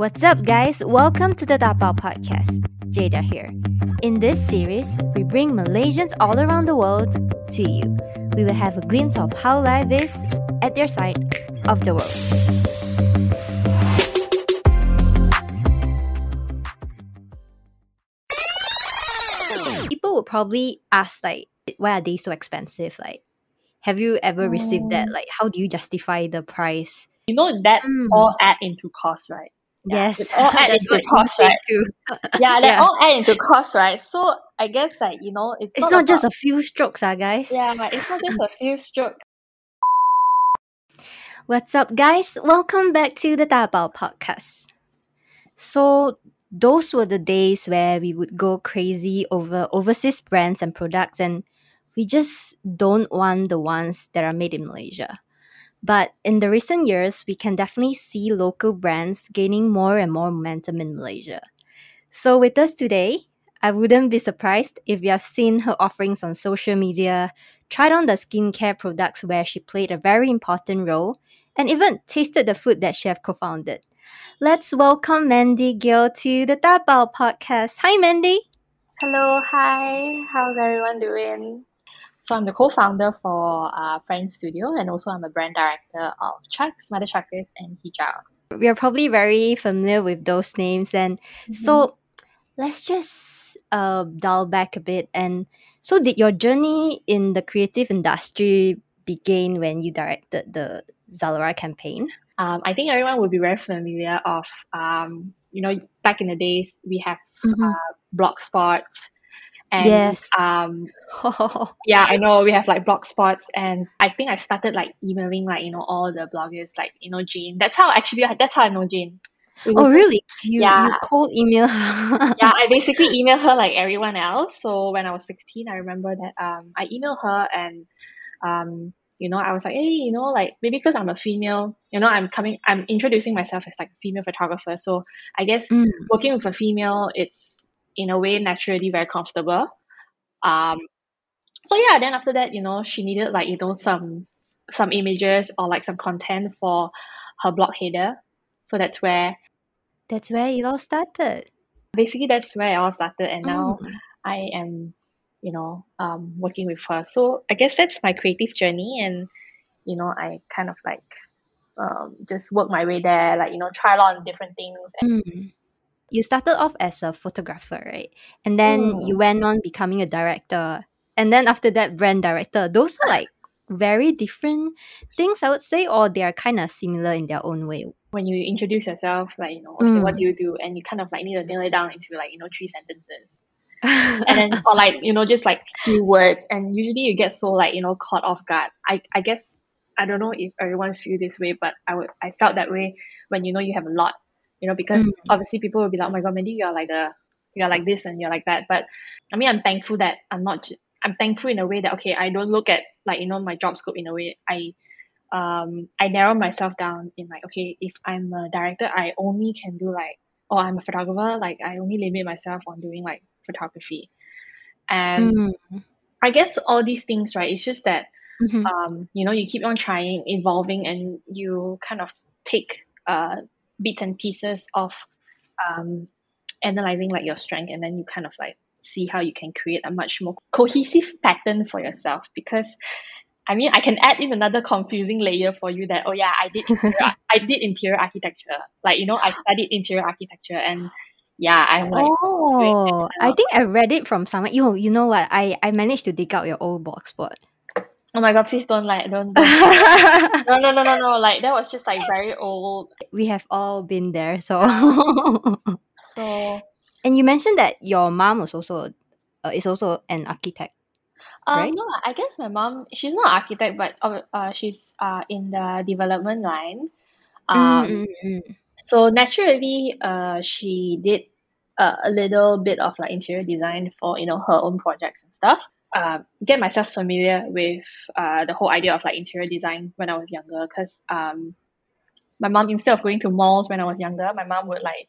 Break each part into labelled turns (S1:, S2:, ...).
S1: What's up, guys? Welcome to the Tapao Podcast. Jada here. In this series, we bring Malaysians all around the world to you. We will have a glimpse of how life is at their side of the world. People would probably ask, like, why are they so expensive? Like, have you ever received that? Like, how do you justify the price?
S2: You know that
S1: Mm.
S2: all add into cost, right? Yeah,
S1: Yes,
S2: all add into cost, right?
S1: too.
S2: Yeah, they
S1: Yeah.
S2: all add into cost, right? So I guess like you know, it's,
S1: It's not just
S2: about,
S1: a few strokes, ah, guys.
S2: yeah, like, it's not just a few strokes.
S1: What's up, guys? Welcome back to the Dabao podcast. So, those were the days where we would go crazy over overseas brands and products, and we just don't want the ones that are made in Malaysia. But in the recent years, we can definitely see local brands gaining more and more momentum in Malaysia. So, with us today, I wouldn't be surprised if you have seen her offerings on social media, tried on the skincare products where she played a very important role, and even tasted the food that she have co-founded. Let's welcome Mandy Gill to the Dabao podcast. Hi, Mandy.
S2: Hello, hi, how's everyone doing? So I'm the co-founder for uh, Friend Studio, and also I'm a brand director of Chucks, Mother Chuckers, and Hijau.
S1: We are probably very familiar with those names, and so let's just uh, dial back a bit. And so, did your journey in the creative industry begin when you directed the Zalora campaign?
S2: Um, I think everyone would be very familiar of um, you know, back in the days we have blog spots, and
S1: Yes.
S2: um, yeah i know we have like blog spots and i think i started like emailing like you know all the bloggers like you know jane that's how actually that's how i know jane
S1: oh, really? You, you
S2: Yeah.
S1: cold email?
S2: yeah i basically emailed her like everyone else so when i was 16 i remember that um i emailed her and um you know i was like hey you know like maybe because i'm a female you know i'm coming i'm introducing myself as like a female photographer so i guess
S1: Mm.
S2: working with a female it's in a way naturally very comfortable um so yeah then after that you know she needed like you know some some images or like some content for her blog header so that's where
S1: That's where it all started.
S2: basically that's where it all started and now
S1: Mm.
S2: i am you know um working with her so i guess that's my creative journey and you know i kind of like um just work my way there like you know try a lot of different things and
S1: Mm. You started off as a photographer, right? And then
S2: Mm.
S1: you went on becoming a director. And then after that, brand director. Those are like very different things, I would say, or they are kind of similar in their own way.
S2: when you introduce yourself like you know okay, what
S1: Mm.
S2: do you do and you kind of like need to nail it down into like you know three sentences and then or like you know just like few words and usually you get so like you know caught off guard i i guess i don't know if everyone feel this way but i would i felt that way when you know you have a lot you know because
S1: Mm.
S2: obviously people will be like oh my god Mandy you're like the you're like this and you're like that but i mean i'm thankful that i'm not I'm thankful in a way that okay i don't look at like you know my job scope in a way i um i narrow myself down in like okay if i'm a director i only can do like or i'm a photographer like i only limit myself on doing like photography and
S1: Mm.
S2: I guess all these things, right? It's just that
S1: Mhm.
S2: um, you know, you keep on trying, evolving, and you kind of take uh bits and pieces of um analyzing like your strength, and then you kind of like see how you can create a much more cohesive pattern for yourself. Because I mean, I can add in another confusing layer for you that oh yeah, I did interior, I did interior architecture. Like you know, I studied interior architecture, and yeah, I'm like
S1: Oh, I think I read it from somewhere. You, you know what? I, I managed to dig out your old blog spot.
S2: Oh my god, please don't like don't. don't no, no, no, no, no. Like that was just like very old.
S1: we have all been there. So,
S2: So
S1: and you mentioned that your mom was also uh, is also an architect.
S2: um,
S1: Right?
S2: no, I guess my mom. She's not architect, but uh, uh, she's uh in the development line. Um,
S1: Mm, mm, mm.
S2: so naturally, uh, she did uh, a little bit of like interior design for you know her own projects and stuff. Uh, get myself familiar with uh the whole idea of like interior design when I was younger, because um, my mom instead of going to malls when I was younger, my mom would like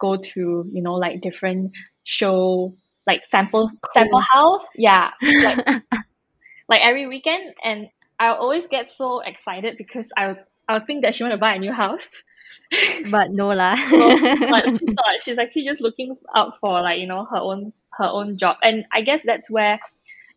S2: go to you know like different show like sample sample house. Yeah like like every weekend. And I always get so excited because I I think that she want to buy a new house.
S1: But no lah.
S2: but she's not. She's actually just looking out for like you know her own her own job, and I guess that's where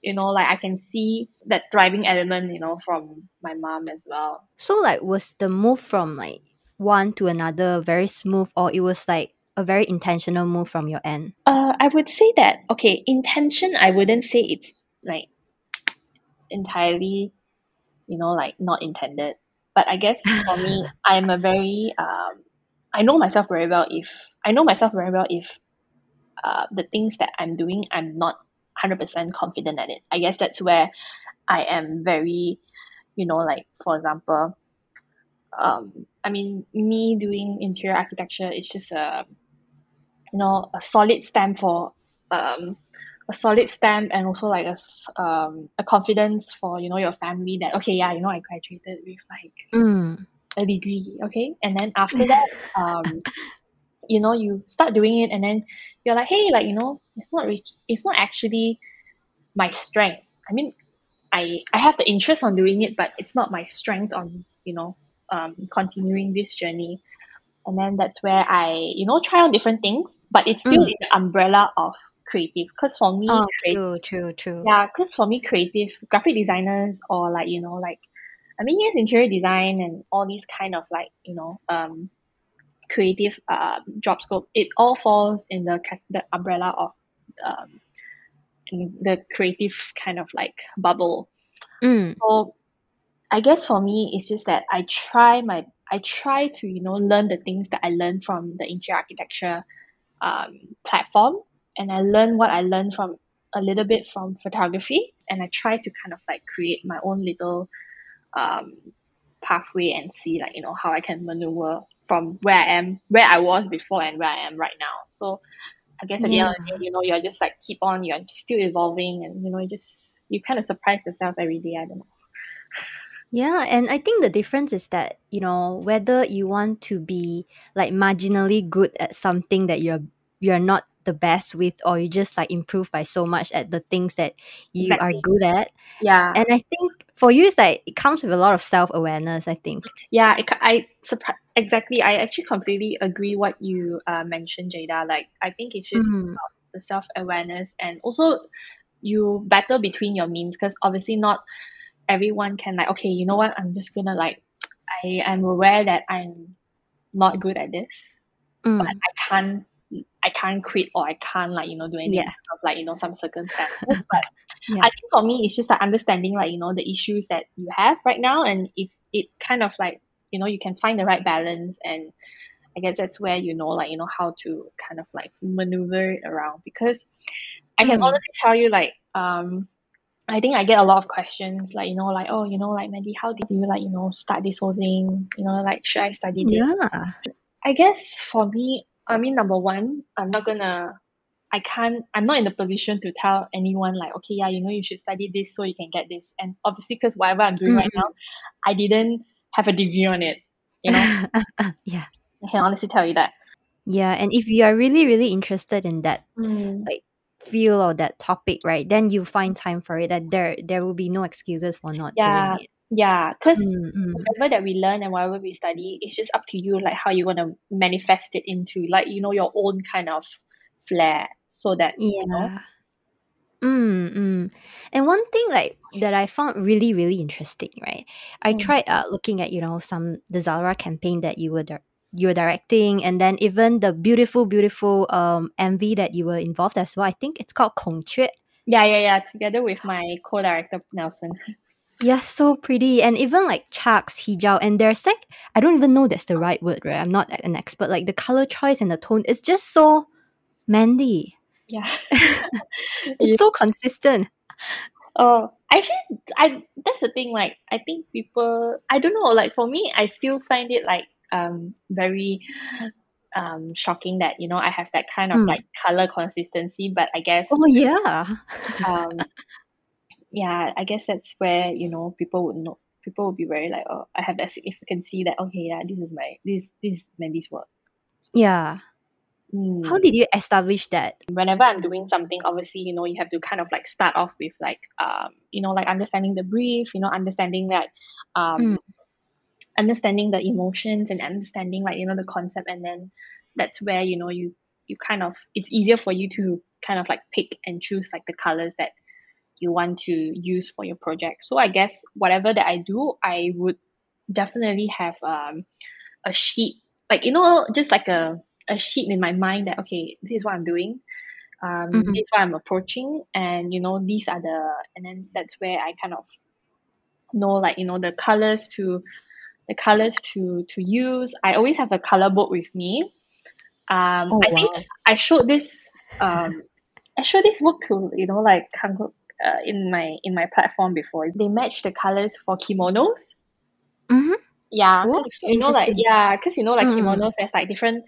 S2: you know like I can see that thriving element you know from my mom as well.
S1: So like was the move from like one to another very smooth or it was like a very intentional move from your end?
S2: Uh, I would say that okay, intention. I wouldn't say it's like entirely, you know, like not intended. But I guess for me, I'm a very um, I know myself very well. If I know myself very well, if uh, the things that I'm doing, I'm not hundred percent confident at it. I guess that's where I am very, you know, like for example, um, I mean, me doing interior architecture, it's just a, you know, a solid stamp for, um, a solid stamp and also like a, um, a confidence for, you know, your family that, okay, yeah, you know, I graduated with like
S1: Mm.
S2: a degree, okay? And then after that, um, you know, you start doing it and then you're like, hey, like, you know, it's not, re- it's not actually my strength. I mean, I, I have the interest on doing it, but it's not my strength on, you know, um, continuing this journey. And then that's where I, you know, try on different things, but it's still
S1: Mm.
S2: in the umbrella of creative. Because for me,
S1: Oh,
S2: creative,
S1: true, true, true.
S2: yeah, because for me, creative graphic designers or like, you know, like, I mean, yes, interior design and all these kind of like, you know, um, creative uh, job scope, it all falls in the, the umbrella of um, in the creative kind of like bubble.
S1: Mm.
S2: So I guess for me, it's just that I try my I try to you know learn the things that I learned from the interior architecture um, platform, and I learn what I learned from a little bit from photography, and I try to kind of like create my own little um, pathway and see like you know how I can maneuver from where I am, where I was before, and where I am right now. So I guess at the end of the day, you know, you're just like keep on, you're still evolving, and you know, you just you kind of surprise yourself every day. I don't know.
S1: Yeah, and I think the difference is that, you know, whether you want to be like marginally good at something that you're you're not the best with or you just like improve by so much at the things that you are good at.
S2: Yeah,
S1: And I think for you it's like it comes with a lot of self-awareness, I think.
S2: yeah. It, I surpri- exactly. I actually completely agree what you uh, mentioned, Jada. Like, I think it's just
S1: Mm.
S2: about the self awareness and also you battle between your means because obviously not everyone can like okay you know what i'm just gonna like i am aware that i'm not good at this but
S1: Mm.
S2: i can't i can't quit or i can't like you know do anything
S1: Yeah.
S2: because of like you know some circumstances but
S1: Yeah.
S2: i think for me it's just like understanding like you know the issues that you have right now and if it kind of like you know you can find the right balance and i guess that's where you know like you know how to kind of like maneuver it around because i can
S1: Mm.
S2: honestly tell you like um I think I get a lot of questions like you know like oh you know like Mandy how did you like you know start this whole thing you know like should I study this
S1: Yeah.
S2: I guess for me I mean number one I'm not gonna I can't I'm not in the position to tell anyone like okay yeah you know you should study this so you can get this and obviously because whatever I'm doing right
S1: Mm-mm.
S2: now I didn't have a degree on it you know
S1: yeah.
S2: I can honestly tell you that
S1: Yeah, and if you are really really interested in that
S2: mm,
S1: like field or that topic, right, then you find time for it. That there there will be no excuses for not
S2: yeah
S1: doing it.
S2: yeah because
S1: Mm, mm.
S2: whatever that we learn and whatever we study, it's just up to you, like how you want to manifest it into, like you know, your own kind of flair, so that you know,
S1: Yeah. Mm, mm. And one thing like that I found really really interesting, right? I
S2: mm,
S1: tried uh, looking at you know some the Zalora campaign that you were dir- you were directing, and then even the beautiful beautiful um MV that you were involved as well. I think it's called 孔雀.
S2: yeah, yeah, yeah, together with my co-director Nelson.
S1: Yeah, so pretty. And even like Chucks, Hijau, and there's like, I don't even know that's the right word, right? I'm not an expert. Like the color choice and the tone, it's just so manly.
S2: Yeah,
S1: It's so consistent.
S2: Oh, actually, I that's the thing. Like, I think people, I don't know. Like for me, I still find it like um very um shocking that you know I have that kind of
S1: Mm.
S2: like color consistency. But I guess
S1: Oh, yeah.
S2: um yeah i guess that's where you know people would know people would be very like oh i have that significancy that okay yeah this is my this this is mandy's work
S1: yeah.
S2: Mm.
S1: How did you establish that?
S2: whenever i'm doing something obviously you know you have to kind of like start off with like um you know like understanding the brief you know understanding that um
S1: Mm.
S2: understanding the emotions and understanding like you know the concept and then that's where you know you you kind of it's easier for you to kind of like pick and choose like the colors that you want to use for your project so i guess whatever that i do i would definitely have um a sheet like you know just like a a sheet in my mind that okay this is what i'm doing. Um
S1: Mhm.
S2: this is what i'm approaching. And you know these are the and then that's where i kind of know like you know the colors to the colors to to use. I always have a color book with me. Um
S1: Oh,
S2: i think i showed this um i showed this book to you know like uh, in my in my platform before. They match the colors for kimonos.
S1: Mhm.
S2: yeah, 'cause you know, like yeah, because you know, like
S1: Mm.
S2: kimonos, there's like different,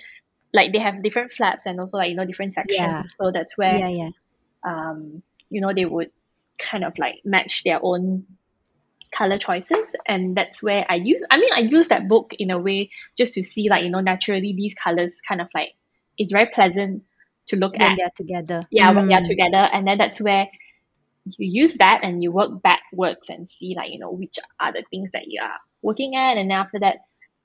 S2: like they have different flaps and also like you know different sections.
S1: Yeah.
S2: So that's where
S1: Yeah, yeah.
S2: um you know they would kind of like match their own color choices, and that's where I use. I mean, I use that book in a way just to see like you know naturally these colors kind of like it's very pleasant to look
S1: When
S2: at.
S1: they're together.
S2: Yeah, when they're
S1: Mm.
S2: together, and then that's where you use that and you work backwards and see like you know which are the things that you are working at and after that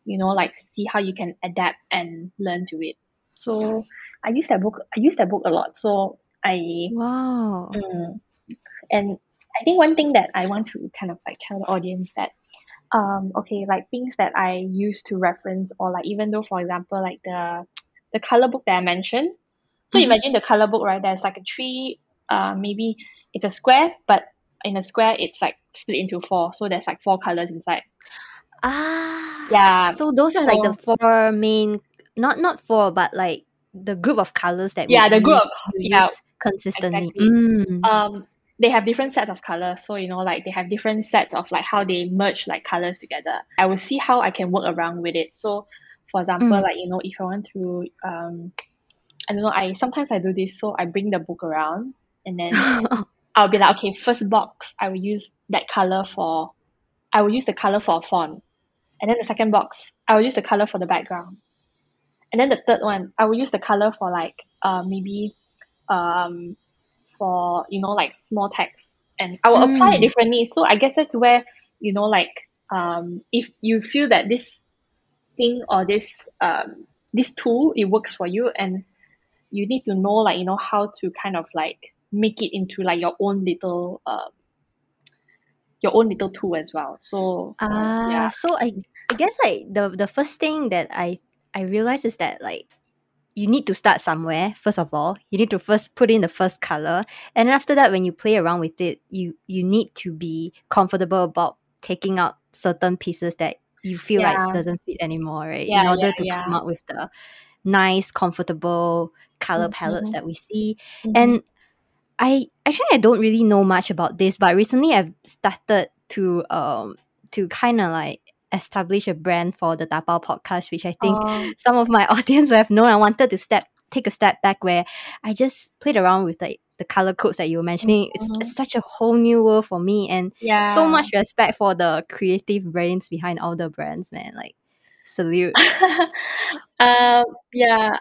S2: you know like see how you can adapt and learn to it. So i use that book i use that book a lot. So i
S1: Wow.
S2: mm, and i think one thing that i want to kind of like tell the audience that um okay like things that i use to reference or like even though for example like the the color book that i mentioned. So
S1: Mhm.
S2: imagine the color book right there's like a tree uh maybe it's a square but in a square it's like split into four. So there's like four colors inside
S1: Ah.
S2: yeah
S1: So those are like the four main not not four, but like the group of colors that
S2: yeah the group of yeah
S1: use consistently.
S2: exactly
S1: Mm.
S2: um they have different sets of colors so you know like they have different sets of like how they merge like colors together i will see how i can work around with it so for example
S1: Mm.
S2: like you know if i want to um i don't know i sometimes i do this so i bring the book around and then i'll be like okay first box i will use that color for i will use the color for a font and then the second box i will use the color for the background and then the third one i will use the color for like uh maybe um for you know like small text and I will apply it
S1: Mm.
S2: differently. So I guess that's where you know like um if you feel that this thing or this um this tool it works for you and you need to know like you know how to kind of like make it into like your own little uh your own little tool as well. So
S1: Ah,
S2: yeah.
S1: so I I guess like the the first thing that I I realize is that like you need to start somewhere first of all you need to first put in the first color and after that when you play around with it you you need to be comfortable about taking out certain pieces that you feel like doesn't fit anymore right in
S2: Yeah, yeah,
S1: order to come up with the nice comfortable color palettes
S2: Mhm.
S1: that we see
S2: Mhm.
S1: and I actually I don't really know much about this, but recently I've started to um to kind of like establish a brand for the Tapao podcast, which I think
S2: Oh.
S1: some of my audience will have known. I wanted to step take a step back where I just played around with like the color codes that you were mentioning. It's,
S2: Mhm.
S1: it's such a whole new world for me and
S2: yeah.
S1: so much respect for the creative brains behind all the brands, man. Like salute.
S2: um yeah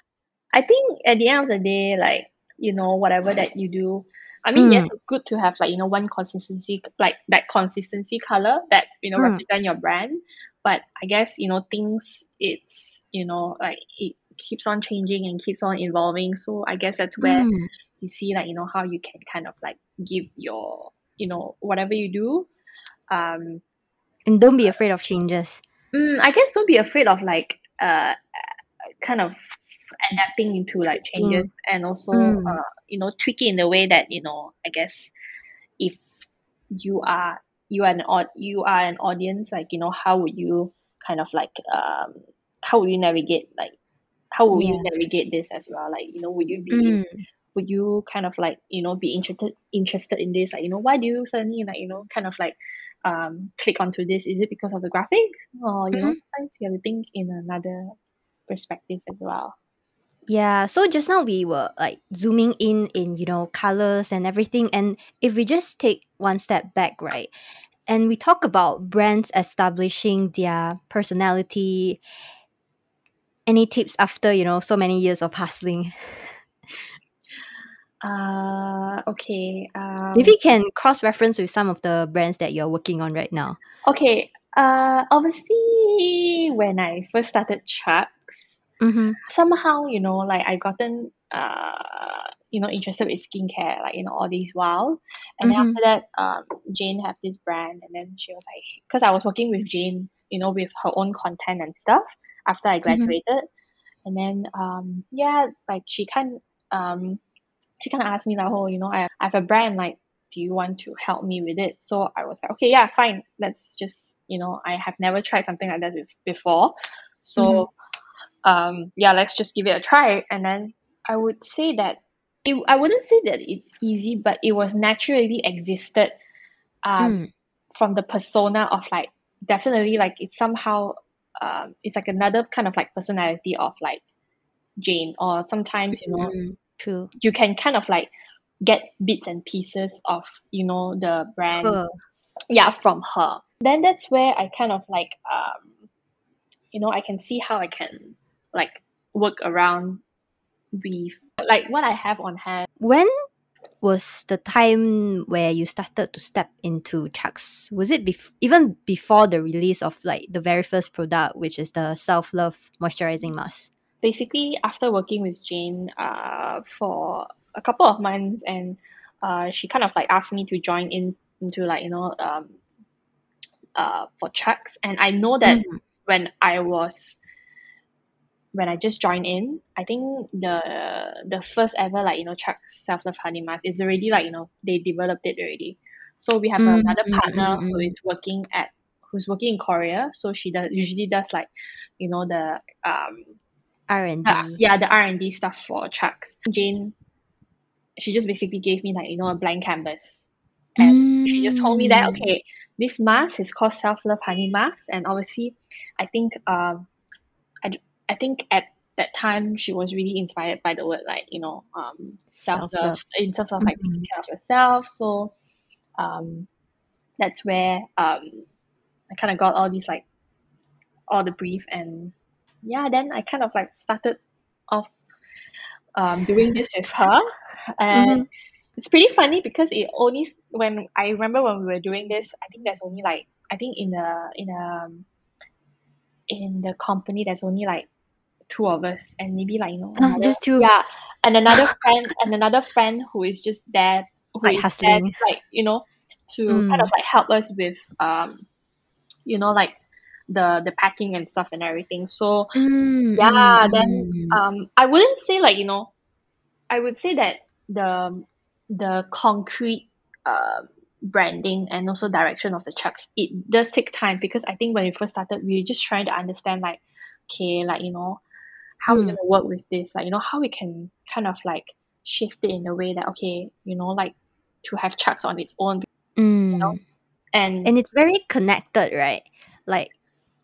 S2: i think at the end of the day like you know whatever that you do i mean yes
S1: Mm.
S2: it's good to have like you know one consistency like that consistency color that you know
S1: Mm.
S2: represent your brand but i guess you know things it's you know like it keeps on changing and keeps on evolving so i guess that's where
S1: Mm.
S2: you see like you know how you can kind of like give your you know whatever you do um
S1: And don't be afraid of changes.
S2: Mm, I guess don't be afraid of like uh kind of adapting into like
S1: Mm.
S2: changes and also
S1: Mm.
S2: uh you know tweaking in a way that you know I guess if you are you are an you are an audience like you know how would you kind of like um how would you navigate like how would you navigate this as well like you know would you be
S1: Mm.
S2: would you kind of like you know be interested interested in this like you know why do you suddenly like you know kind of like um click onto this is it because of the graphic or you know
S1: Mhm.
S2: sometimes you have to think in another perspective as well
S1: Yeah, so just now we were like zooming in in you know colors and everything and if we just take one step back, right? And we talk about brands establishing their personality. Any tips after, you know, so many years of hustling?
S2: uh okay um
S1: Maybe you can cross reference with some of the brands that you're working on right now.
S2: okay uh obviously when I first started Chucks,
S1: Mm-hmm.
S2: somehow you know like I gotten uh you know interested with skincare like you know all these while. And then
S1: Mhm.
S2: after that um Jane have this brand and then she was like because I was working with Jane you know with her own content and stuff after I graduated. And then um yeah like she kind um she kind of asked me like oh you know I, I have a brand like do you want to help me with it? So I was like okay yeah fine. Let's just you know I have never tried something like that before. So um yeah let's just give it a try and then I would say that it, I wouldn't say that it's easy but it was naturally existed um
S1: Mm.
S2: from the persona of like definitely like it's somehow um it's like another kind of like personality of like Jane or sometimes you know
S1: Mm. True.
S2: you can kind of like get bits and pieces of you know the brand
S1: Her.
S2: yeah from her then that's where i kind of like um you know i can see how i can like work around with like what i have on hand
S1: When was the time where you started to step into Chucks? Was it bef- even before the release of like the very first product, which is the self love moisturizing mask?
S2: basically after working with jane uh for a couple of months and uh she kind of like asked me to join in into like you know um uh for chucks and i know that
S1: Mm.
S2: when i was when I just joined in, I think the the first ever like you know Chuck Self Love Honey Mask is already like you know they developed it already. So we have
S1: Mm,
S2: another
S1: mm,
S2: partner
S1: mm,
S2: who
S1: mm.
S2: working at who's working in Korea. So she does usually does like you know the um
S1: R and D.
S2: yeah the R and D stuff for Chucks. Jane, she just basically gave me like you know a blank canvas, and she just told me that
S1: Mm.
S2: okay this mask is called self love honey mask and obviously i think um i, think at that time she was really inspired by the word like you know um self love in terms of like taking
S1: Mhm.
S2: care of yourself so um that's where um i kind of got all these like all the brief and yeah then i kind of like started off um doing this with her and
S1: Mhm.
S2: it's pretty funny because it only when I remember when we were doing this, I think there's only like I think in the in a in the company there's only like two of us and maybe like you know
S1: Huh,
S2: another,
S1: just two?
S2: yeah and another friend and another friend who is just there who
S1: Like
S2: is there like you know to kind of
S1: Mm.
S2: like help us with um you know like the the packing and stuff and everything so
S1: Mm,
S2: yeah
S1: mm,
S2: then
S1: mm.
S2: um i wouldn't say like you know i would say that the the concrete uh, branding and also direction of the chucks it does take time because i think when we first started we were just trying to understand like okay like you know how we're
S1: Mm.
S2: going to work with this like you know how we can kind of like shift it in a way that okay you know like to have chucks on its own
S1: Mm. You know?
S2: And
S1: and it's very connected right like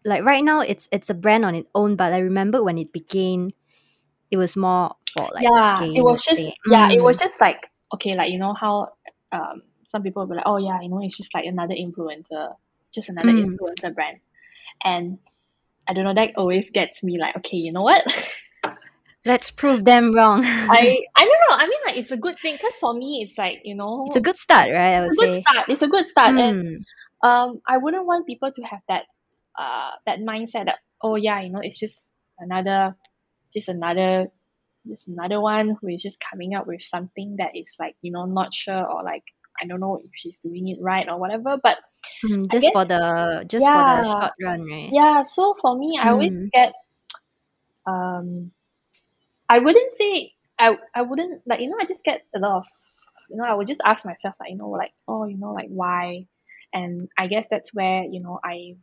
S1: like right now it's it's a brand on its own but i remember when it began it was more for like
S2: yeah it was just yeah it was just like okay like you know how um some people will be like oh yeah you know it's just like another influencer just another
S1: Mm.
S2: influencer brand and i don't know that always gets me like okay you know what?
S1: Let's prove them wrong.
S2: I i don't know i mean like it's a good thing because for me it's like you know.
S1: It's a good start right i
S2: it's a good
S1: say.
S2: start it's a good start and
S1: Mm.
S2: um i wouldn't want people to have that uh that mindset that oh yeah you know it's just another just another just another one who is just coming up with something that is like you know not sure or like i don't know if she's doing it right or whatever but
S1: Mm, just for the just for the
S2: yeah.
S1: short run right
S2: yeah so for me i always
S1: Mm.
S2: get um i wouldn't say i i wouldn't like you know i just get a lot of you know i would just ask myself like you know like oh you know like why and i guess that's where you know i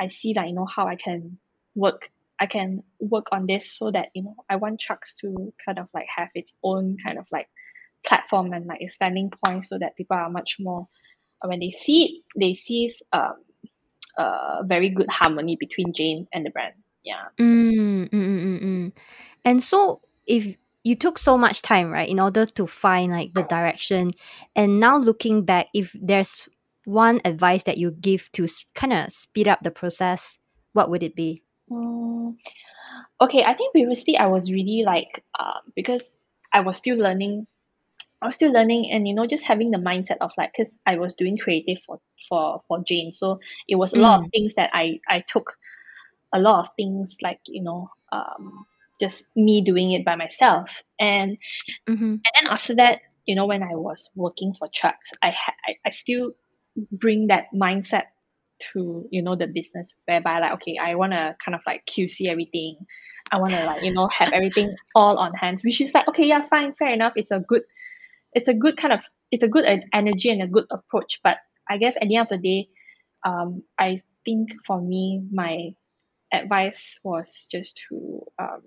S2: i see that, you know how i can work i can work on this so that you know i want chucks to kind of like have its own kind of like platform and like a standing point so that people are much more when they see it they see um a very good harmony between Jane and the brand. Yeah.
S1: Mm, mm, mm, mm, mm. And so, if you took so much time, right, in order to find like the direction, and now looking back, if there's one advice that you give to kind of speed up the process, what would it be?
S2: Mm, okay, I think previously I was really like um because I was still learning I was still learning and you know just having the mindset of like because I was doing creative for for for Jane. So it was a lot of things that I I took a lot of things like you know um, just me doing it by myself. And
S1: Mm-hmm.
S2: and then after that you know when i was working for chucks i ha- I, I still bring that mindset to you know the business whereby like okay i want to kind of like qc everything. I want to like you know have everything all on hands which is like okay yeah fine fair enough. It's a good it's a good kind of it's a good energy and a good approach but i guess at the end of the day um i think for me my advice was just to um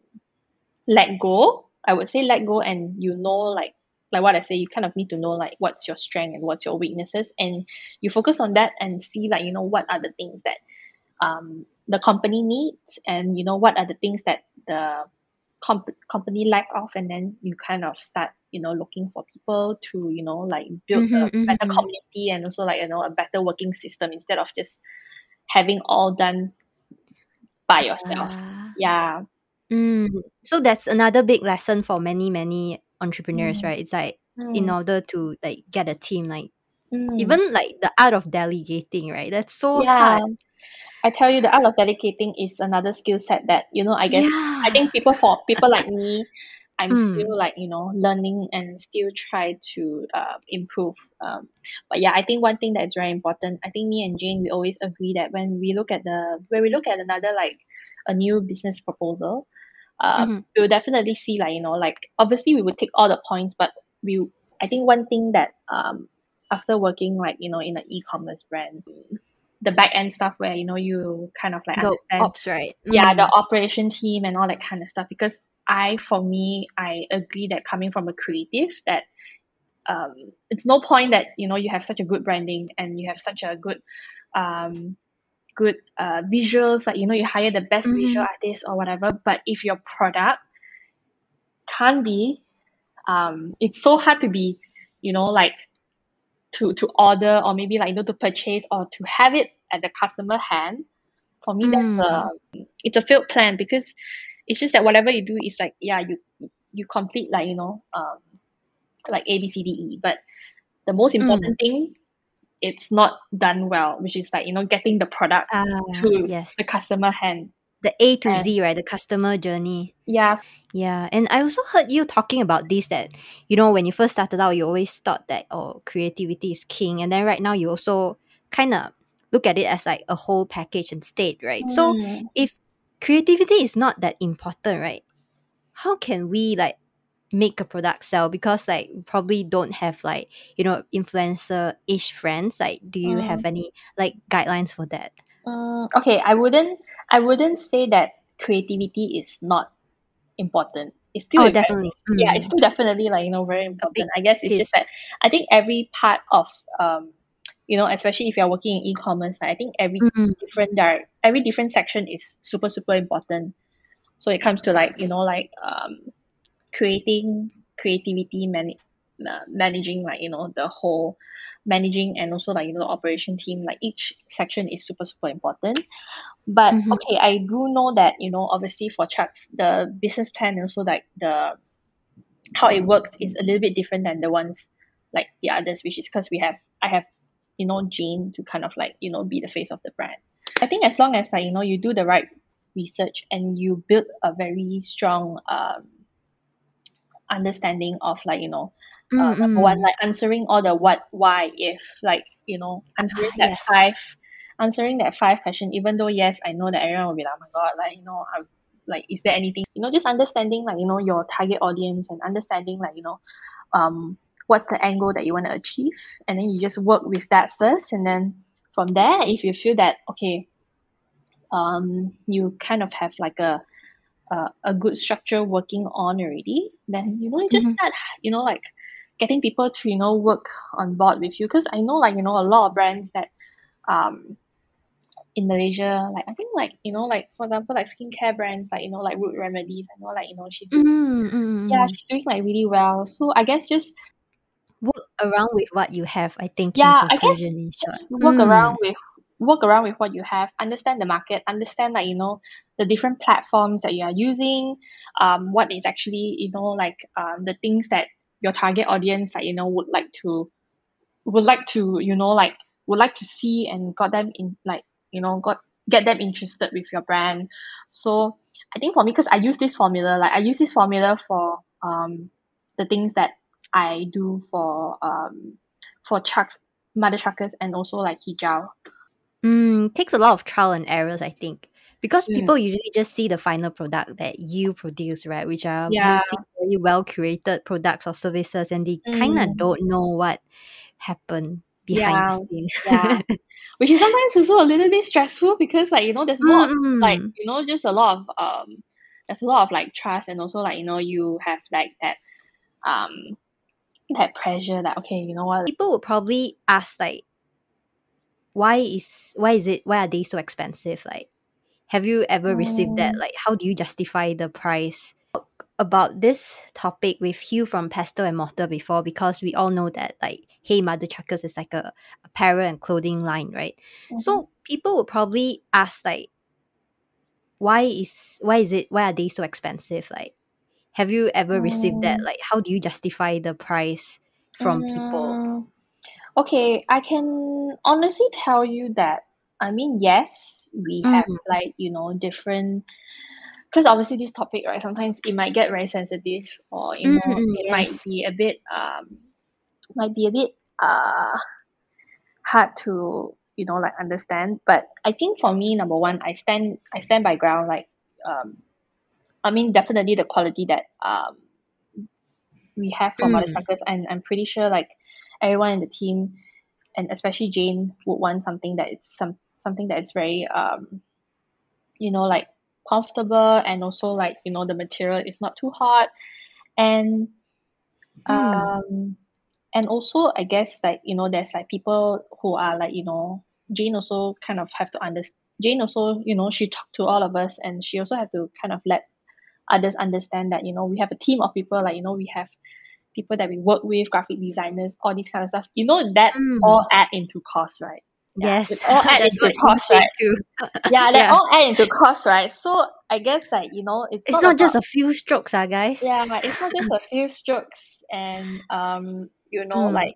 S2: let go. I would say let go and you know like like what i say you kind of need to know like what's your strength and what's your weaknesses and you focus on that and see like you know what are the things that um the company needs and you know what are the things that the comp- company lack of and then you kind of start you know looking for people to you know like build
S1: Mhm,
S2: a better
S1: mhm.
S2: community and also like you know a better working system instead of just having all done by yourself
S1: Ah.
S2: yeah
S1: Mm. So that's another big lesson for many many entrepreneurs,
S2: Mm.
S1: right? It's like in
S2: Mm,
S1: order to like get a team, like
S2: mm.
S1: even like the art of delegating, right? That's so
S2: yeah
S1: hard.
S2: I tell you the art of dedicating is another skill set that you know I guess I think people for people like me I'm
S1: Mm.
S2: still like you know learning and still try to uh, improve um, but yeah I think one thing that is very important I think me and Jane we always agree that when we look at the when we look at another like a new business proposal uh,
S1: Mhm.
S2: we will definitely see like you know like obviously we would take all the points but we I think one thing that um after working like you know in an e-commerce brand the back end stuff where you know you kind of like
S1: The
S2: understand
S1: ops, right?
S2: yeah the
S1: Mm.
S2: operation team and all that kind of stuff because i for me i agree that coming from a creative that um it's no point that you know you have such a good branding and you have such a good um good uh visuals like you know you hire the best visual
S1: Mhm.
S2: artist or whatever but if your product can't be um it's so hard to be you know like to to order or maybe like you know to purchase or to have it at the customer hand for me that's a it's a failed plan because it's just that whatever you do is like yeah you you complete like you know um like A B C D E. But the most important thing it's not done well which is like you know getting the product
S1: Ah,
S2: to
S1: yes.
S2: the customer hand
S1: The A to
S2: And-
S1: Z, right? The customer journey.
S2: yeah
S1: Yeah, and I also heard you talking about this that you know when you first started out, you always thought that oh creativity is king, and then right now you also kind of look at it as like a whole package and state, right? So
S2: Mm.
S1: if creativity is not that important, right? How can we like make a product sell? Because like we probably don't have like you know influencer ish friends. Like, do you
S2: Mm.
S1: have any like guidelines for that?
S2: Mm, okay, I wouldn't I wouldn't say that creativity is not important. It's still
S1: Oh,
S2: very-
S1: definitely.
S2: yeah, it's still definitely like you know very important. I guess it's just that I think every part of um you know especially if you're working in e-commerce, like, I think every
S1: Mm.
S2: different direct every different section is super super important. So it comes to like you know like um creating creativity man- uh, managing like you know the whole managing and also like you know the operation team like each section is super super important but
S1: Mhm.
S2: okay i do know that you know obviously for chucks the business plan and also like the how it works is a little bit different than the ones like the others which is because we have i have you know jane to kind of like you know be the face of the brand i think as long as like you know you do the right research and you build a very strong um understanding of like you know uh,
S1: Mm,
S2: number one
S1: mm.
S2: like answering all the what why if like you know answering that
S1: yes.
S2: five answering that five question even though yes i know that everyone will be like oh my god like you know i'm like is there anything you know just understanding like you know your target audience and understanding like you know um what's the angle that you want to achieve and then you just work with that first and then from there if you feel that okay um you kind of have like a a, a good structure working on already then you know you just
S1: Mhm.
S2: start you know like getting people to you know work on board with you because i know like you know a lot of brands that um in malaysia like i think like you know like for example like skincare brands like you know like root remedies i know like you know she's doing,
S1: Mm, mm,
S2: yeah
S1: mm.
S2: she's doing like really well so i guess just
S1: work around with what you have. I think.
S2: yeah
S1: in
S2: i guess just work
S1: Mm.
S2: around with work around with what you have understand the market understand like you know the different platforms that you are using um what is actually you know like um the things that your target audience like you know would like to would like to you know like would like to see and got them in like you know got get them interested with your brand. So I think for me, because I use this formula, like I use this formula for um the things that I do for um for chucks, mother chuckers and also like hijau.
S1: Mm, takes a lot of trial and errors, I think. Because
S2: Mm.
S1: people usually just see the final product that you produce, right? Which are
S2: Yeah.
S1: mostly very well curated products or services, and they kind of
S2: Mm.
S1: don't know what happened behind
S2: Yeah,
S1: the scene.
S2: yeah. Which is sometimes also a little bit stressful because like you know there's lot of, like you know just a lot of um there's a lot of like trust and also like you know you have like that um that pressure that okay you know what
S1: People would probably ask like, why is why is it why are they so expensive? Like, have you ever received that?
S2: Mm.
S1: Like, how do you justify the price? About this topic with Hugh from Pestle and Mortar before because we all know that like Hey Mother Chuckers is like a apparel and clothing line, right?
S2: Mhm.
S1: So people would probably ask like why is why is it why are they so expensive? Like have you ever received that?
S2: Mm.
S1: Like how do you justify the price from people?
S2: Mm, okay I can honestly tell you that I mean yes we have
S1: Mm.
S2: like you know different because obviously this topic right sometimes it might get very sensitive or you know
S1: Mm-mm,
S2: it might be a bit um might be a bit uh hard to you know like understand. But I think for me number one I stand I stand by ground like um I mean definitely the quality that um we have for
S1: Mm.
S2: chuckers and I'm pretty sure like everyone in the team and especially Jane would want something that it's some something that is very um you know like comfortable and also like you know the material is not too hot and
S1: Mm.
S2: um and also I guess like you know there's like people who are like you know Jane also kind of have to understand Jane also you know she talked to all of us and she also had to kind of let others understand that you know we have a team of people like you know we have people that we work with graphic designers all these kind of stuff you know that
S1: Mm.
S2: all add into cost right
S1: Yes.
S2: it all add into cost right yeah that
S1: Yeah.
S2: all add into cost right so I guess like you know it's,
S1: It's
S2: not
S1: not
S2: about
S1: just a few strokes, ah guys.
S2: yeah but it's not just a few strokes and um you know
S1: Mm.
S2: like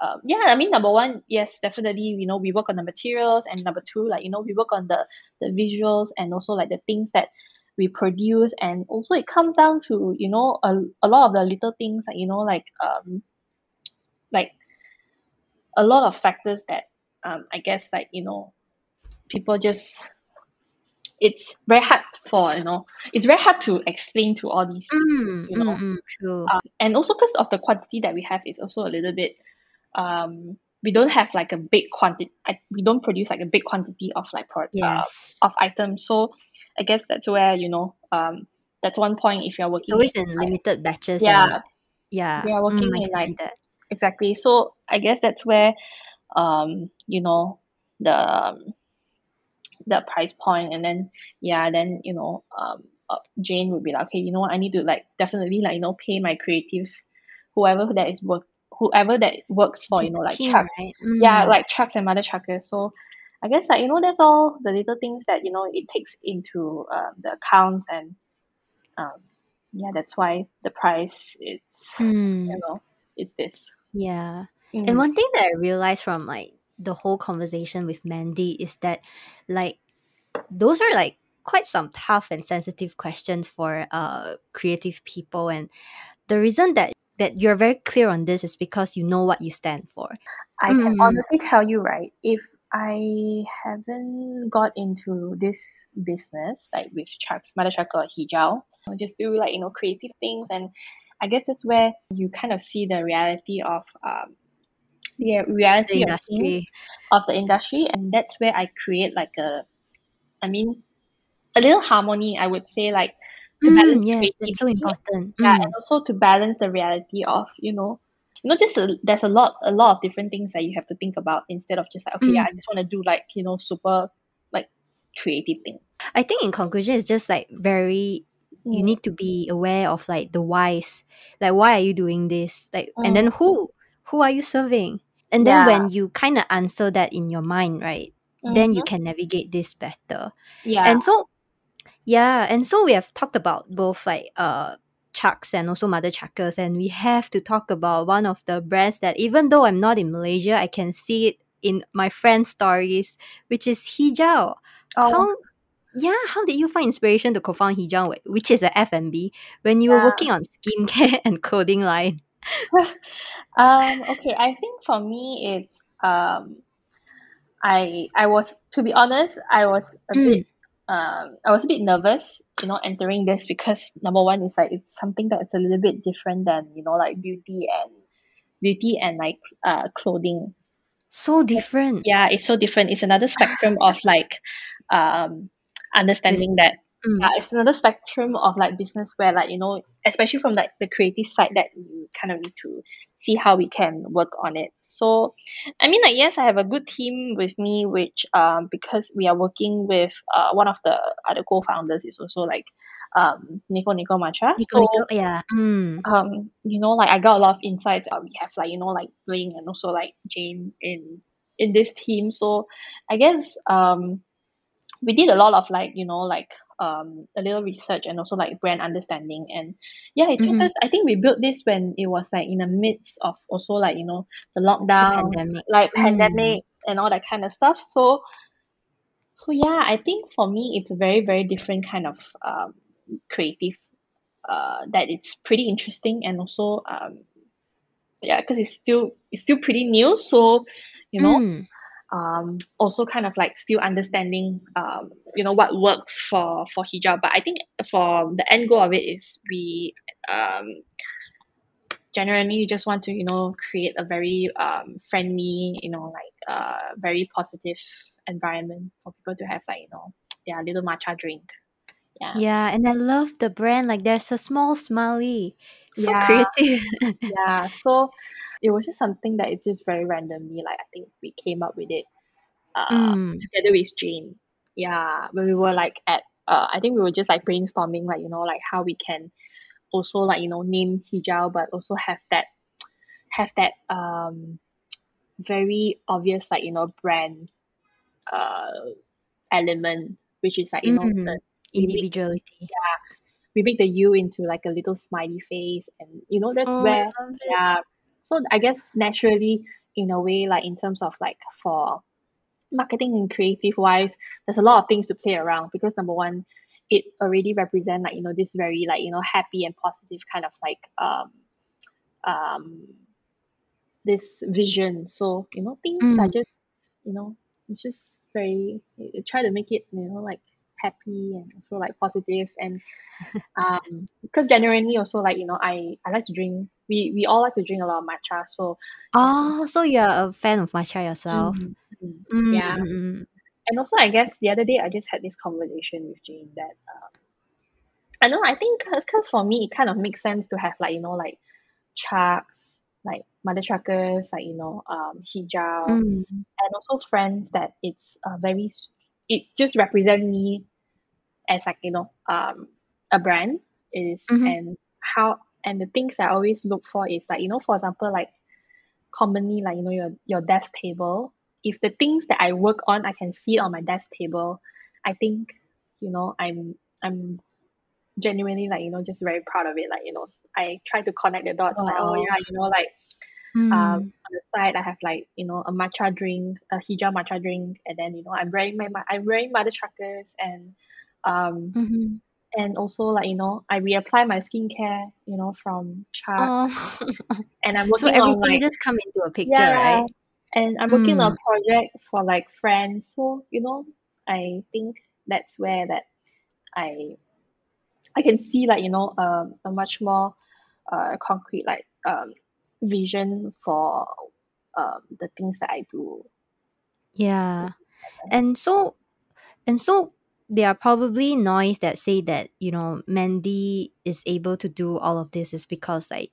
S2: um, yeah I mean number one yes definitely you know we work on the materials and number two like you know we work on the the visuals and also like the things that we produce and also it comes down to you know a, a lot of the little things like you know like um like a lot of factors that um I guess like you know people just it's very hard for you know it's very hard to explain to all these
S1: Mm,
S2: you know
S1: mm, mm, true.
S2: um, and also because of the quantity that we have is also a little bit um we don't have like a big quantity we don't produce like a big quantity of like pro- uh, of items so i guess that's where you know um that's one point if you're
S1: It's
S2: working
S1: always
S2: in, like,
S1: limited batches
S2: yeah
S1: yeah.
S2: we are working
S1: Mm,
S2: in like
S1: that.
S2: exactly so i guess that's where um you know the um, the price point and then yeah then you know um uh, jane would be like okay you know what i need to like definitely like you know pay my creatives whoever that is work whoever that works for you know like
S1: team,
S2: chucks
S1: right?
S2: yeah
S1: Mm.
S2: like chucks and mother chuckers so i guess like you know that's all the little things that you know it takes into um, the account and um yeah that's why the price it's
S1: Mm.
S2: you know is this
S1: Yeah.
S2: Mm.
S1: And one thing that I realized from like the whole conversation with Mandy is that like those are like quite some tough and sensitive questions for uh creative people and the reason that that you're very clear on this is because you know what you stand for.
S2: I can
S1: Mm.
S2: honestly tell you, right, if I haven't got into this business, like with chucks, mother chucker or hijau, just do like, you know, creative things. And I guess that's where you kind of see the reality of um, the
S1: The
S2: reality of things of the industry. And that's where I create like a, I mean, a little harmony, I would say, like to
S1: Mm,
S2: balance
S1: yes, that's so
S2: creativity
S1: important.
S2: yeah
S1: Mm.
S2: and also to balance the reality of you know you know just a, there's a lot a lot of different things that you have to think about instead of just like okay yeah
S1: Mm.
S2: i just want to do like you know super like creative things
S1: I think in conclusion it's just like very you
S2: Mm.
S1: need to be aware of like the whys like why are you doing this like and then who who are you serving and then
S2: Yeah.
S1: when you kind of answer that in your mind right then you
S2: Mhm.
S1: can navigate this better
S2: yeah
S1: and so yeah and so we have talked about both like uh chucks and also mother chuckers and we have to talk about one of the brands that even though i'm not in malaysia i can see it in my friend's stories, which is hijau.
S2: Oh.
S1: How yeah, how did you find inspiration to co-found Hijau, which is a F&B, when you were working on skincare and clothing line?
S2: Um, okay, I think for me it's um I I was to be honest, I was a
S1: Mm.
S2: bit um I was a bit nervous, you know, entering this because number one is like it's something that's a little bit different than, you know, like beauty and beauty and like uh clothing.
S1: So different.
S2: Yeah, it's so different. It's another spectrum of like um understanding that. Yeah, it's another spectrum of like business where like you know, especially from like the creative side that you kind of need to see how we can work on it. So, I mean, like yes, I have a good team with me, which um because we are working with uh one of the other co-founders is also like um Nico Nico Matcha.
S1: Nico,
S2: So
S1: Nico, yeah. Mm.
S2: um you know like I got a lot of insights. Uh, we have like you know like Bling and also like Jane in in this team. So I guess um we did a lot of like you know like um a little research and also like brand understanding and yeah it took
S1: Mhm.
S2: us I think we built this when it was like in the midst of also like you know the
S1: The
S2: lockdown
S1: pandemic.
S2: like
S1: Mm.
S2: pandemic and all that kind of stuff so so yeah I think for me it's a very very different kind of um creative uh that it's pretty interesting and also um yeah because it's still it's still pretty new so you know
S1: Mm.
S2: Um also kind of like still understanding um you know what works for for hijau but i think for the end goal of it is we um generally just want to you know create a very um friendly you know like uh very positive environment for people to have like you know their little matcha drink yeah
S1: Yeah, and I love the brand. Like there's a small smiley. So
S2: yeah
S1: creative.
S2: yeah so it was just something that it's just very randomly like i think we came up with it uh
S1: Mm.
S2: together with Jane. Yeah, when we were like at uh I think we were just like brainstorming like you know like how we can also like you know name hijau but also have that have that um very obvious like you know brand uh element which is like you know
S1: Mm.
S2: the we make
S1: Individuality.
S2: we make the U into like a little smiley face and you know that's
S1: Oh,
S2: where yeah so I guess naturally in a way like in terms of like for marketing and creative wise there's a lot of things to play around because number one it already represent like you know this very like you know happy and positive kind of like um um this vision so you know things are
S1: Mm.
S2: just you know it's just very try to make it you know like happy and also like positive and um because generally also like you know I I like to drink we we all like to drink a lot of matcha so
S1: Oh, so you're a fan of matcha yourself?
S2: mm, mm,
S1: Mm,
S2: yeah
S1: mm, mm.
S2: and also I guess the other day I just had this conversation with Jane that um I don't know I think because for me it kind of makes sense to have like you know like chucks like mother chuckers like you know um hijau
S1: Mm.
S2: and also friends that it's a very it just represent me as like you know um a brand is
S1: Mhm.
S2: and how and the things I always look for is like you know for example like commonly like you know your your desk table if the things that I work on I can see on my desk table I think you know I'm I'm genuinely like you know just very proud of it like you know I try to connect the dots like oh yeah you know like um
S1: Mm.
S2: on the side I have like you know a matcha drink a hijau matcha drink and then you know I'm wearing my, my I'm wearing mother chuckers and um
S1: Mhm.
S2: and also like you know I reapply my skincare you know from Chuck
S1: Oh.
S2: and I'm
S1: so
S2: working on like
S1: just come into a picture,
S2: yeah
S1: right?
S2: and I'm working on
S1: Mm.
S2: a project for like friends so you know I think that's where that I I can see like you know um a much more uh concrete like um vision for um the things that I do
S1: Yeah. And so and so there are probably noise that say that, you know, Mandy is able to do all of this is because like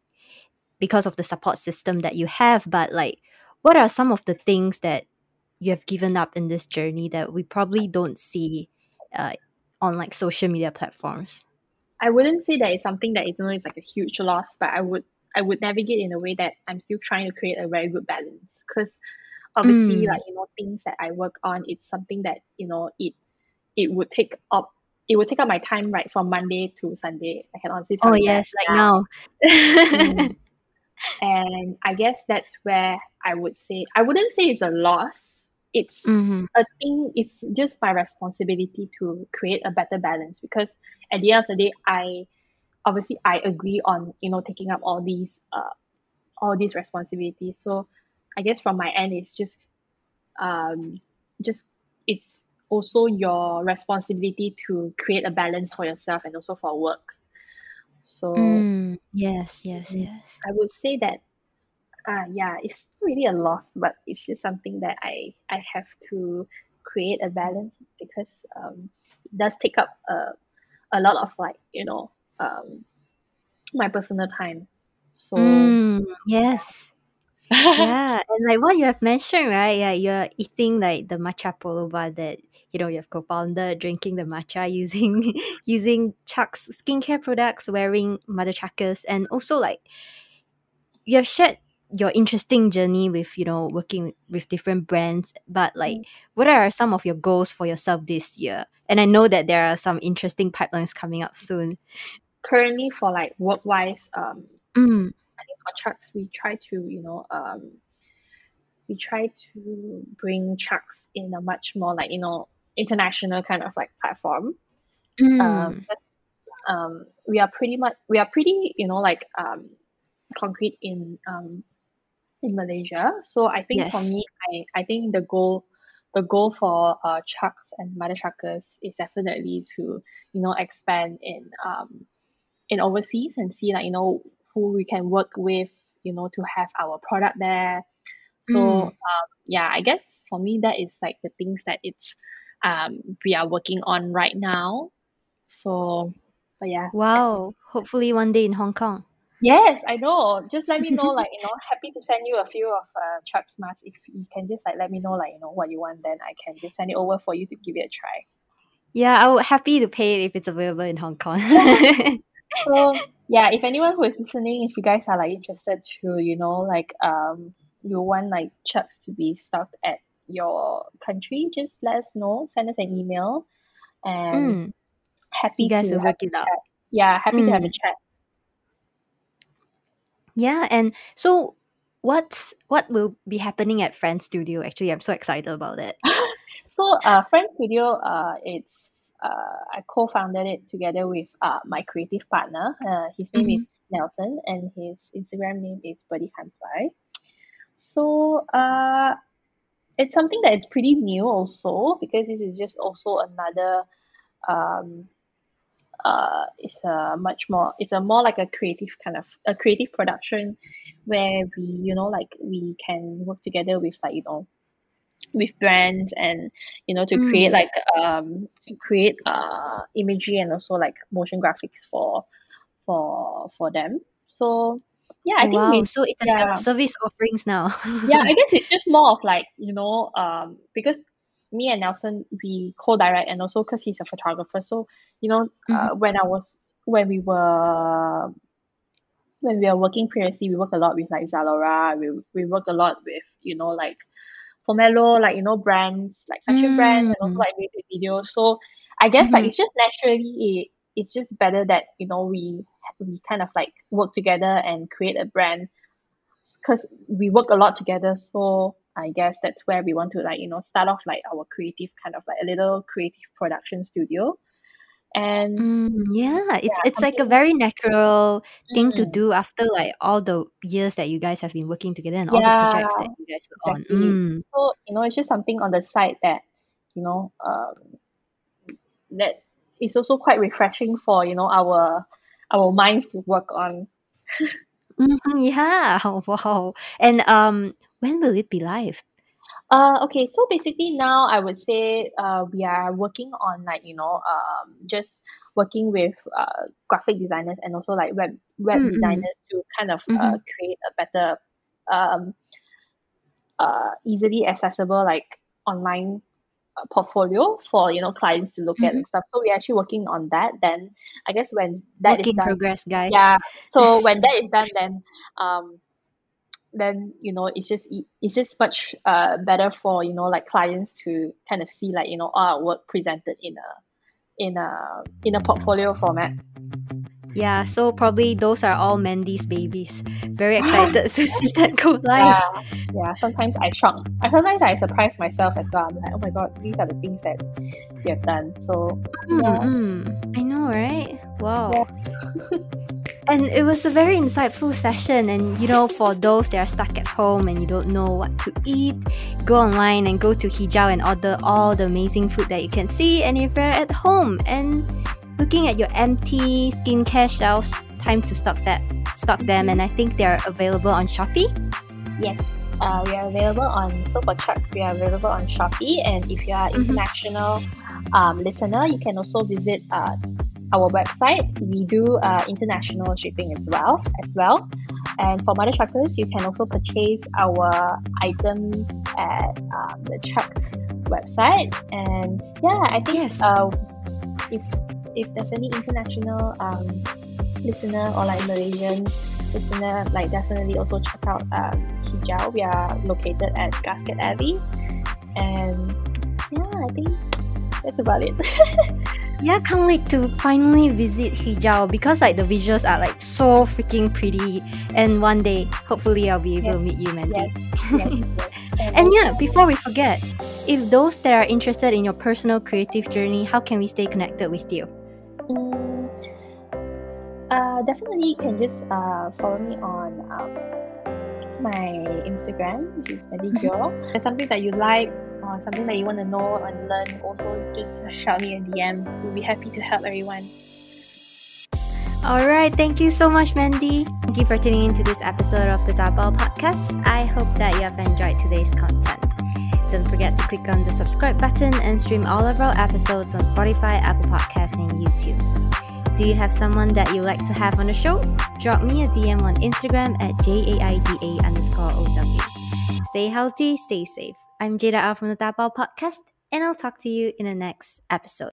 S1: because of the support system that you have, but like what are some of the things that you have given up in this journey that we probably don't see uh, on like social media platforms?
S2: I wouldn't say that it's something that is you know is like a huge loss, but I would I would navigate in a way that I'm still trying to create a very good balance. Because obviously,
S1: Mm.
S2: like you know, things that I work on, it's something that you know it it would take up it would take up my time right from Monday to Sunday. I can honestly tell
S1: Oh
S2: you that.
S1: yes, like now.
S2: Mm. and I guess that's where I would say I wouldn't say it's a loss. It's
S1: Mm-hmm.
S2: a thing. It's just my responsibility to create a better balance because at the end of the day, I obviously I agree on you know taking up all these uh all these responsibilities. So I guess from my end, it's just um just it's also your responsibility to create a balance for yourself and also for work. So
S1: Mm. Yes, yes,
S2: mm,
S1: yes.
S2: I would say that uh yeah, it's really a loss, but it's just something that I I have to create a balance because um it does take up a a lot of like, you know, um my personal time. So
S1: Mm. Yes. Yeah, and like what you have mentioned, right? Yeah, you're eating like the matcha polo bar that you know you have co-founded, drinking the matcha using using Chuck's skincare products, wearing mother chuckers, and also like you have shared your interesting journey with you know working with different brands. But like,
S2: Mm.
S1: what are some of your goals for yourself this year? And I know that there are some interesting pipelines coming up soon.
S2: currently for like work wise, um
S1: Mm.
S2: Chucks we try to, you know, um we try to bring chucks in a much more like, you know, international kind of like platform. Um
S1: Mm.
S2: but, um we are pretty much we are pretty, you know, like um concrete in um in Malaysia. So I think for me I I think the goal the goal for uh chucks and mother chuckers is definitely to, you know, expand in um in overseas and see like, you know, who we can work with, you know, to have our product there. So
S1: Mm.
S2: um yeah, I guess for me that is like the things that it's um we are working on right now. So but yeah,
S1: Wow. Hopefully one day in Hong Kong.
S2: Yes, I know. Just let me know, like, you know, happy to send you a few of uh Chuck's masks. If you can just like let me know, like, you know, what you want, then I can just send it over for you to give it a try.
S1: Yeah, I would happy to pay it if it's available in Hong Kong.
S2: So yeah, if anyone who is listening, if you guys are like interested to, you know, like um you want like Chucks to be stocked at your country, just let us know. Send us an email and
S1: mm, you
S2: happy
S1: guys
S2: to
S1: work it out.
S2: Yeah, happy to have a
S1: Mm.
S2: chat.
S1: Yeah, and so what's what will be happening at Friend Studio? Actually, I'm so excited about it.
S2: So uh Friend Studio uh it's I co-founded it together with uh my creative partner. Uh his name
S1: Mm-hmm.
S2: is Nelson and his Instagram name is Buddy Kanfly. So uh it's something that is pretty new also because this is just also another um uh it's a much more it's a more like a creative kind of a creative production where we you know like we can work together with like you know with brands and you know to create
S1: Mm.
S2: like um to create uh imagery and also like motion graphics for for for them so yeah I
S1: Oh
S2: think
S1: wow,
S2: we
S1: so it's like
S2: yeah
S1: a service offerings now.
S2: yeah I guess it's just more of like you know um because me and Nelson we co-direct and also because he's a photographer so you know
S1: Mhm.
S2: uh when I was when we were when we were working previously we work a lot with like Zalora we we work a lot with you know like Pomelo like you know brands like fashion brands and also
S1: Mm.
S2: like music videos so I guess like
S1: Mhm.
S2: it's just naturally it it's just better that you know we we kind of like work together and create a brand because we work a lot together so I guess that's where we want to like you know start off like our creative kind of like a little creative production studio and
S1: Mm, yeah, it's
S2: yeah
S1: it's like a very natural thing to
S2: mm,
S1: do after like all the years that you guys have been working together and all the projects that you guys were on. Mm.
S2: so you know it's just something on the side that you know um that is also quite refreshing for you know our our minds to work on
S1: Mhm, yeah. Wow. And um when will it be live?
S2: Uh, okay, so basically now I would say uh, we are working on like you know um just working with uh graphic designers and also like web web
S1: Mm-mm.
S2: designers to kind of uh
S1: Mm-hmm.
S2: create a better um uh easily accessible like online uh, portfolio for you know clients to look at
S1: Mm-hmm.
S2: and stuff. So we're actually working on that. Then I guess when that
S1: Work
S2: is done,
S1: progress, guys.
S2: yeah. So when that is done, then um then you know it's just it's just much uh better for you know like clients to kind of see like you know our work presented in a in a in a portfolio format
S1: Yeah, so probably those are all Mandy's babies. Very excited to see that go live.
S2: Yeah, yeah. Sometimes I shock. I sometimes I surprise myself as well. I'm like, oh my god, these are the things that you have done. So mm, yeah.
S1: Mm-mm. I know, right? Wow.
S2: Yeah.
S1: And it was a very insightful session. And you know, for those that are stuck at home and you don't know what to eat, go online and go to Hijau and order all the amazing food that you can see. And if you're at home and looking at your empty skincare shelves, time to stock that stock them and I think they're available on Shopee.
S2: Yes. Uh, we are available on so for Chucks, we are available on Shopee and if you are
S1: Mhm.
S2: international um, listener, you can also visit uh, our website. We do uh, international shipping as well as well. And for Mother Chuckers, you can also purchase our items at um, the Chucks website. And yeah, I think
S1: Yes.
S2: uh, if if there's any international um, listener or like Malaysian listener, like definitely also check out um, Hijau. We are located at Gasket Abbey, and yeah, I think that's about it.
S1: Yeah, I can't wait to finally visit Hijau because like the visuals are like so freaking pretty. And one day, hopefully, I'll be able to meet you, Mandy.
S2: yes.
S1: And yeah, before we forget, if those that are interested in your personal creative journey, how can we stay connected with you?
S2: Mm, uh, definitely you can just uh, follow me on um, my Instagram, which is Medijol. If there's something that you like or something that you want to know and learn, also just shout me a DM. We'll be happy to help everyone.
S1: All right, thank you so much, Mandy. Thank you for tuning into this episode of the Dabao Podcast. I hope that you have enjoyed today's content. Don't forget to click on the subscribe button and stream all of our episodes on Spotify, Apple Podcasts, and YouTube. Do you have someone that you'd like to have on the show? Drop me a DM on Instagram at JAIDA underscore OW. Stay healthy, stay safe. I'm Jada R from the Dabao Podcast, and I'll talk to you in the next episode.